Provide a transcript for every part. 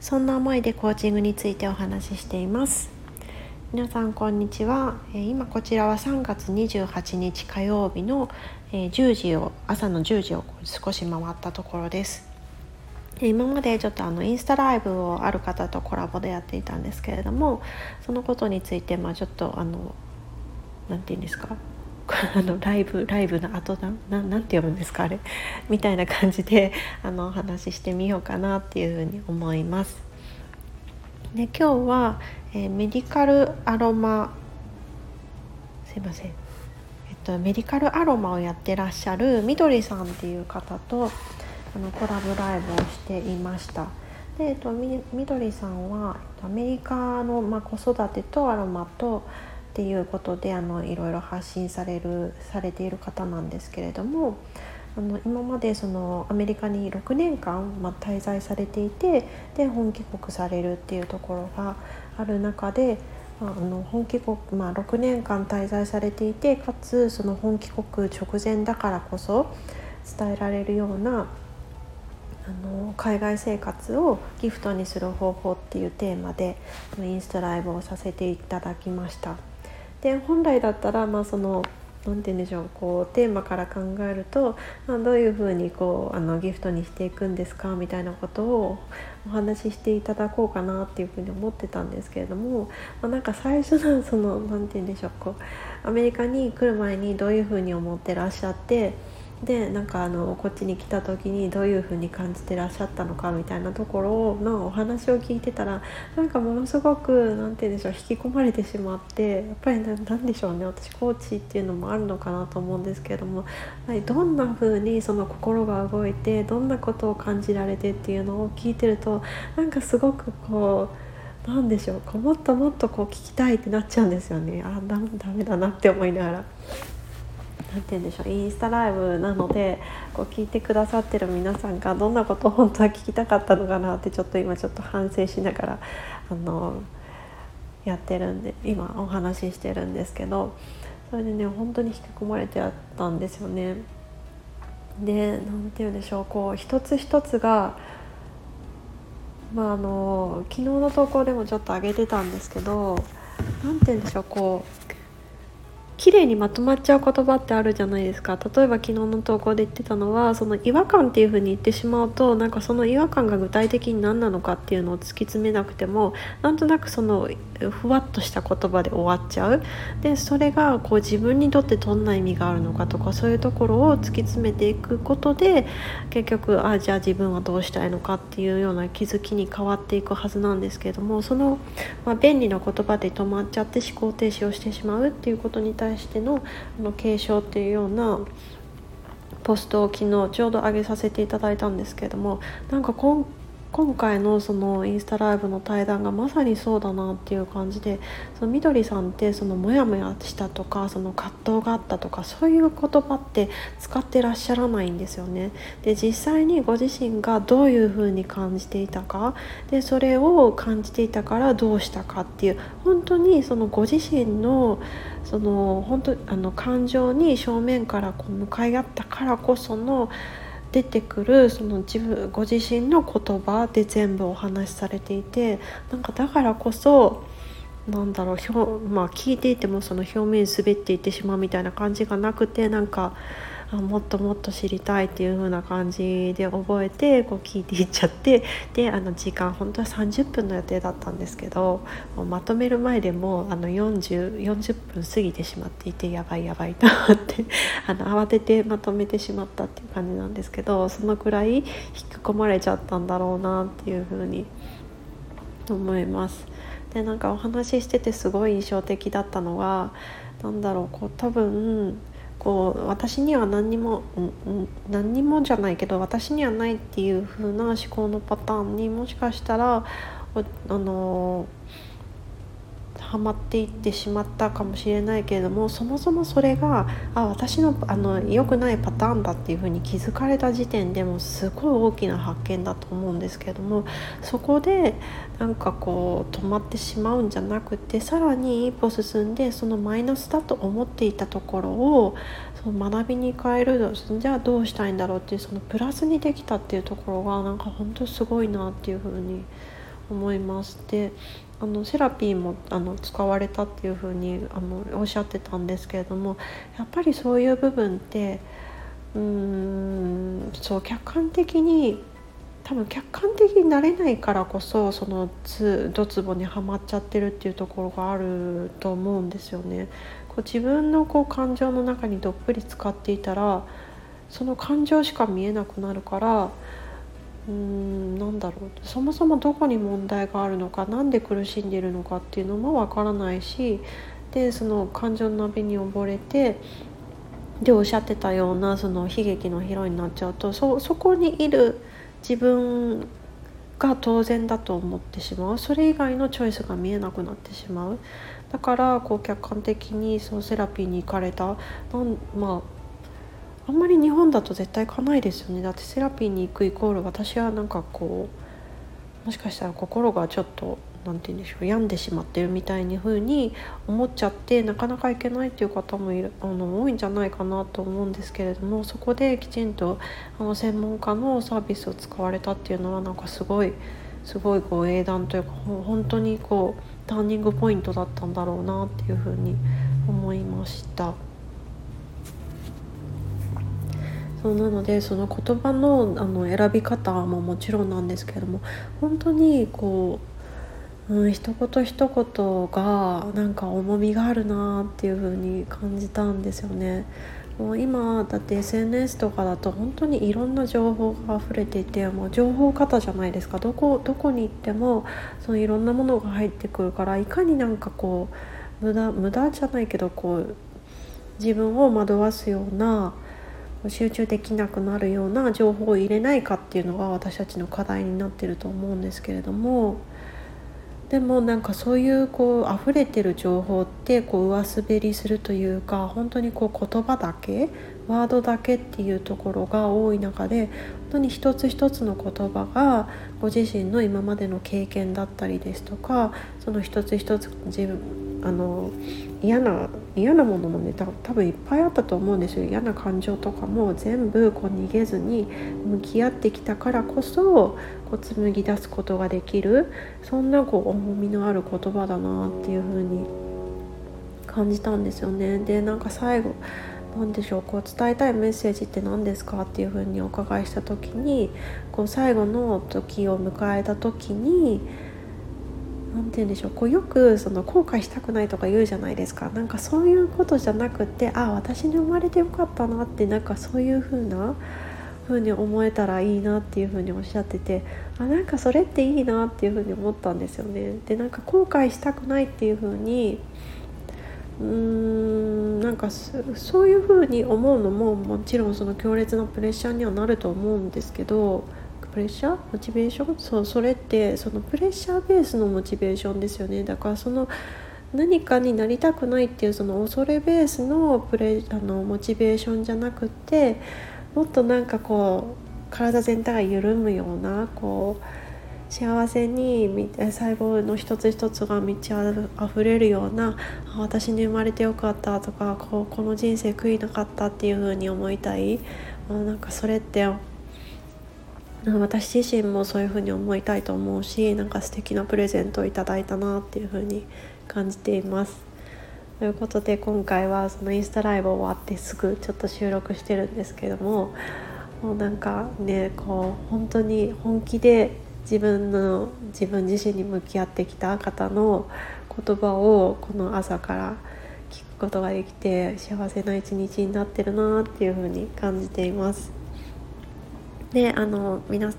そんな思いでコーチングについてお話ししています。皆さんこんにちは。今こちらは3月28日火曜日の10時を朝の10時を少し回ったところです。今までちょっとあのインスタライブをある方とコラボでやっていたんですけれどもそのことについてまあちょっとあの何て言うんですか？あのライブライブの後だななんて読むんですかあれ みたいな感じであのお話ししてみようかなっていうふうに思います。で今日は、えー、メディカルアロマすいません、えっと、メディカルアロマをやってらっしゃるみどりさんっていう方とあのコラボライブをしていました。で、えっと、みみどりさんはアメリカの、まあ、子育てとアロマとっていうことであのいろいろ発信されるされている方なんですけれどもあの今までそのアメリカに6年間、ま、滞在されていてで本帰国されるっていうところがある中で、まあ、の本帰国、まあ、6年間滞在されていてかつその本帰国直前だからこそ伝えられるようなあの海外生活をギフトにする方法っていうテーマでインスタライブをさせていただきました。で本来だったらまあその何て言うんでしょうこうテーマから考えると、まあ、どういうふうにこうあのギフトにしていくんですかみたいなことをお話ししていただこうかなっていうふうに思ってたんですけれども、まあ、なんか最初のその何て言うんでしょうこうアメリカに来る前にどういうふうに思ってらっしゃって。でなんかあのこっちに来た時にどういう風に感じてらっしゃったのかみたいなところのお話を聞いてたらなんかものすごく何て言うんでしょう引き込まれてしまってやっぱり何でしょうね私コーチっていうのもあるのかなと思うんですけれどもどんな風にその心が動いてどんなことを感じられてっていうのを聞いてるとなんかすごくこうなんでしょうもっともっとこう聞きたいってなっちゃうんですよねあダメだなって思いながら。何て言うんでしょうインスタライブなのでこう聞いてくださってる皆さんがどんなことを本当は聞きたかったのかなってちょっと今ちょっと反省しながらあのやってるんで今お話ししてるんですけどそれでね本当に引き込まれてあったんですよね。で何て言うんでしょうこう一つ一つがまああの昨日の投稿でもちょっと上げてたんですけど何て言うんでしょうこう綺麗にまとまっちゃう言葉ってあるじゃないですか。例えば昨日の投稿で言ってたのはその違和感っていう風に言ってしまうとなんかその違和感が具体的に何なのかっていうのを突き詰めなくてもなんとなくそのふわっとした言葉で終わっちゃう。でそれがこう自分にとってどんな意味があるのかとかそういうところを突き詰めていくことで結局あじゃあ自分はどうしたいのかっていうような気づきに変わっていくはずなんですけれどもその、まあ、便利な言葉で止まっちゃって思考停止をしてしまうっていうことに対してのあの継承っていうようなポストを昨日ちょうど上げさせていただいたんですけれどもなんか今今回のそのインスタライブの対談がまさにそうだなっていう感じでそのみどりさんってそのモヤモヤしたとかその葛藤があったとかそういう言葉って使ってらっしゃらないんですよね。で実際にご自身がどういうふうに感じていたかでそれを感じていたからどうしたかっていう本当にそのご自身のその本当あの感情に正面からこう向かい合ったからこその出てくるその自分ご自身の言葉で全部お話しされていてなんかだからこそなんだろう表、まあ、聞いていてもその表面滑っていってしまうみたいな感じがなくてなんかあもっともっと知りたいっていう風な感じで覚えてこう聞いていっちゃってであの時間本当は30分の予定だったんですけどまとめる前でもあの 40, 40分過ぎてしまっていてやばいやばいと思って あの慌ててまとめてしまったっていう感じなんですけどそのくらい引き込まれちゃったんだろうなっていう風に思います。でなんかお話ししててすごい印象的だったのは何だろうこう多分こう私には何にも、何にもじゃないけど私にはないっていう風な思考のパターンにもしかしたらあのハマっていってしまったかもしれないけれどもそもそもそれがあ私のあの良くないパターンだっていうふうに気づかれた時点でもすごい大きな発見だと思うんですけれどもそこでなんかこう止まってしまうんじゃなくてさらに一歩進んでそのマイナスだと思っていたところをその学びに変えるじゃあどうしたいんだろうっていうそのプラスにできたっていうところがなんか本当すごいなっていうふうに思います。であのセラピーもあの使われたっていうふうにあのおっしゃってたんですけれどもやっぱりそういう部分ってうんそう客観的に多分客観的になれないからこそそのつドツボにはまっちゃってるっていうところがあると思うんですよね。こう自分のこう感情の中にどっぷり使っていたらその感情しか見えなくなるからうんなんだろう。そもそもどこに問題があるのか何で苦しんでいるのかっていうのもわからないしでその感情の波に溺れてでおっしゃってたようなその悲劇のヒロインになっちゃうとそそこにいる自分が当然だと思ってしまう。それ以外のチョイスが見えなくなってしまう。だからこう客観的にそのセラピーに行かれたなんまああんまり日本だと絶対行かないですよねだってセラピーに行くイコール私はなんかこうもしかしたら心がちょっと何て言うんでしょう病んでしまってるみたいに風に思っちゃってなかなか行けないっていう方もいるあの多いんじゃないかなと思うんですけれどもそこできちんとあの専門家のサービスを使われたっていうのはなんかすごいすごいこう英断というか本当にこうターニングポイントだったんだろうなっていうふうに思いました。そうなのでその言葉のあの選び方ももちろんなんですけれども本当にこう、うん、一言一言がなんか重みがあるなっていう風に感じたんですよね。もう今だって SNS とかだと本当にいろんな情報が溢れていてもう情報型じゃないですかどこどこに行ってもそのいろんなものが入ってくるからいかになんかこう無駄無駄じゃないけどこう自分を惑わすような集中できなくなるような情報を入れないかっていうのが私たちの課題になってると思うんですけれどもでもなんかそういうこう溢れてる情報ってこう上滑りするというか本当にこう言葉だけワードだけっていうところが多い中で本当に一つ一つの言葉がご自身の今までの経験だったりですとかその一つ一つ自分あの嫌な嫌なものもね多分いっぱいあったと思うんですよ嫌な感情とかも全部こう逃げずに向き合ってきたからこそこう紡ぎ出すことができるそんなこう重みのある言葉だなっていう風に感じたんですよね。でなんか最後何でしょうこう伝えたいメッセージって何ですかっていう風にお伺いした時にこう最後の時を迎えた時に何て言うんでしょうこうよくその後悔したくないとか言うじゃないですかなんかそういうことじゃなくてあ私に生まれてよかったなってなんかそういう風な風に思えたらいいなっていう風におっしゃっててあなんかそれっていいなっていう風に思ったんですよね。でなんか後悔したくないっていう風にうーんなんかそういう風に思うのももちろんその強烈なプレッシャーにはなると思うんですけどプレッシャー？モチベーション？そうそれってそのプレッシャーベースのモチベーションですよね。だからその何かになりたくないっていうその恐れベースのプレあのモチベーションじゃなくってもっとなんかこう体全体が緩むようなこう幸せに細胞の一つ一つが満ち溢れるような私に生まれてよかったとかこうこの人生悔いなかったっていう風に思いたいなんかそれって私自身もそういうふうに思いたいと思うしなんか素敵なプレゼントをいただいたなっていうふうに感じています。ということで今回はそのインスタライブ終わってすぐちょっと収録してるんですけどももうなんかねこう本当に本気で自分の自分自身に向き合ってきた方の言葉をこの朝から聞くことができて幸せな一日になってるなっていうふうに感じています。であの皆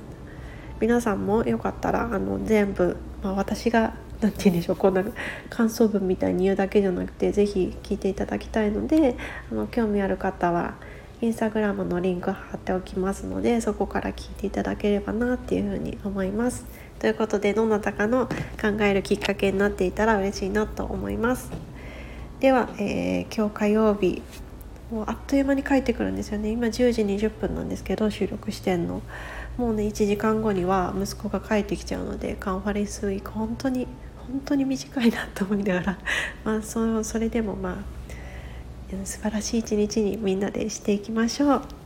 皆さんもよかったらあの全部、まあ、私が何て言うんでしょうこんな感想文みたいに言うだけじゃなくて是非聞いていただきたいのであの興味ある方はインスタグラムのリンク貼っておきますのでそこから聞いていただければなっていうふうに思います。ということでどなたかの考えるきっかけになっていたら嬉しいなと思います。では、えー、今日火曜日もうあっという間に帰ってくるんですよね。今10時20分なんですけど収録してんの。もうね1時間後には息子が帰ってきちゃうのでカンファレンスウィーク本当に本当に短いなと思いながら。まあそそれでもまあ素晴らしい一日にみんなでしていきましょう。